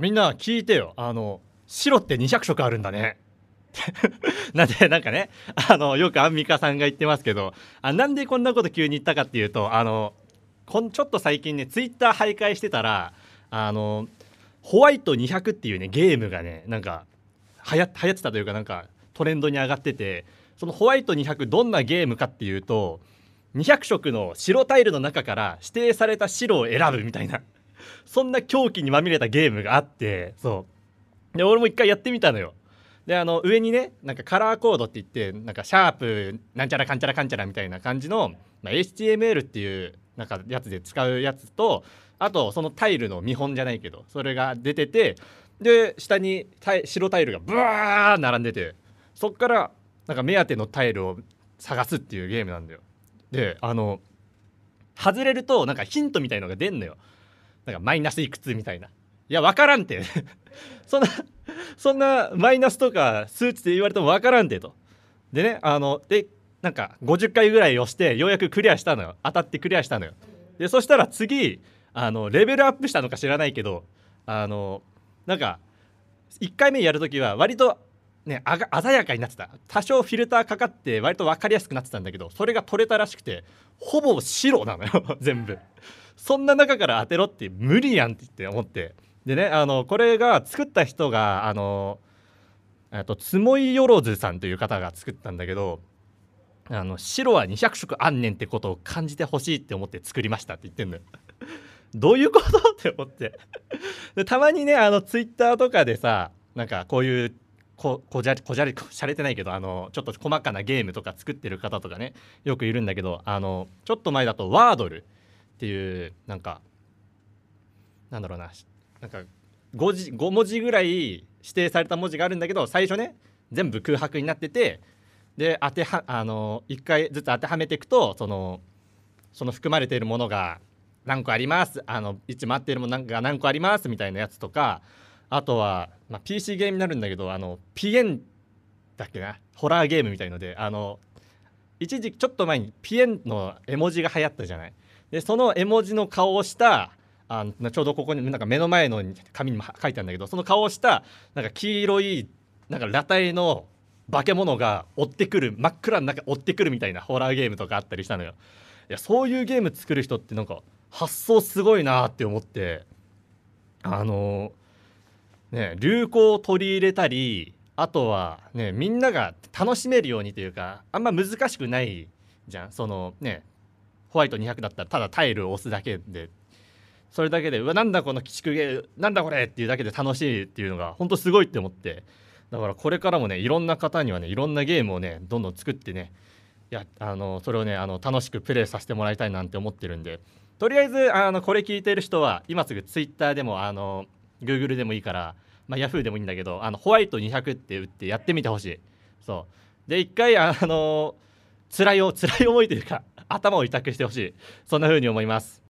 みんな聞いてよ。あの白って200色あるんだね。なんでなんかねあのよくアンミカさんが言ってますけどあなんでこんなこと急に言ったかっていうとあのこんちょっと最近ねツイッター徘徊してたらあのホワイト200っていうねゲームがねなんか流行ってたというかなんかトレンドに上がっててそのホワイト200どんなゲームかっていうと200色の白タイルの中から指定された白を選ぶみたいな。そんな狂気にまみれたゲームがあってそう。で俺も一回やってみたのよ。であの上にねなんかカラーコードって言ってなんかシャープなんちゃらかんちゃらかんちゃらみたいな感じの、まあ、HTML っていうなんかやつで使うやつとあとそのタイルの見本じゃないけどそれが出ててで下に白タイルがブワー並んでてそっからなんか目当てのタイルを探すっていうゲームなんだよ。であの外れるとなんかヒントみたいのが出んのよ。なんかマイナスいくつみたいな。いや分からんて。そんなそんなマイナスとか数値で言われても分からんてと。でねあのでなんか50回ぐらい押してようやくクリアしたのよ。当たってクリアしたのよ。でそしたら次あのレベルアップしたのか知らないけどあのなんか1回目やるときは割とね鮮やかになってた。多少フィルターかかって割と分かりやすくなってたんだけどそれが取れたらしくてほぼ白なのよ。全部。そんな中から当てろって無理やんって思って。でねあのこれが作った人があのとつもいよろずさんという方が作ったんだけどあの白は200色あんねんってことを感じてほしいって思って作りましたって言ってんのよ。どういうこと？って思って。でたまにねあのツイッターとかでさなんかこういうここじゃこじゃれしゃれてないけどあのちょっと細かなゲームとか作ってる方とかねよくいるんだけどあのちょっと前だとワードルっていうなんかなんだろうななんか 5, 字5文字ぐらい指定された文字があるんだけど最初ね全部空白になっててで当てはあの1回ずつ当てはめていくとそのその含まれているものが何個ありますあの位置待ってるものが何個ありますみたいなやつとかあとは、まあ、PC ゲームになるんだけどあのピエンだっけな？ホラーゲームみたいのであの一時ちょっと前にピエンの絵文字が流行ったじゃない？でその絵文字の顔をしたあのちょうどここになんか目の前の紙にも書いてあるんだけどその顔をしたなんか黄色いなんか裸体の化け物が追ってくる真っ暗の中追ってくるみたいなホラーゲームとかあったりしたのよ。いやそういうゲーム作る人ってなんか発想すごいなって思ってあのね流行を取り入れたりあとはねみんなが楽しめるようにというかあんま難しくないじゃん。そのねホワイト200だったらただタイルを押すだけで。それだけでうわなんだこの鬼畜ゲーなんだこれっていうだけで楽しいっていうのが本当すごいって思って。だからこれからもねいろんな方にはねいろんなゲームをねどんどん作ってねやあのそれをねあの楽しくプレイさせてもらいたいなんて思ってるんで。とりあえずあのこれ聞いてる人は今すぐ Twitter でもあの Google でもいいから、まあ、Yahoo でもいいんだけどあのホワイト200って打ってやってみてほしい。そう。で一回あの辛い辛い思いというか頭を痛くしてほしい。そんな風に思います。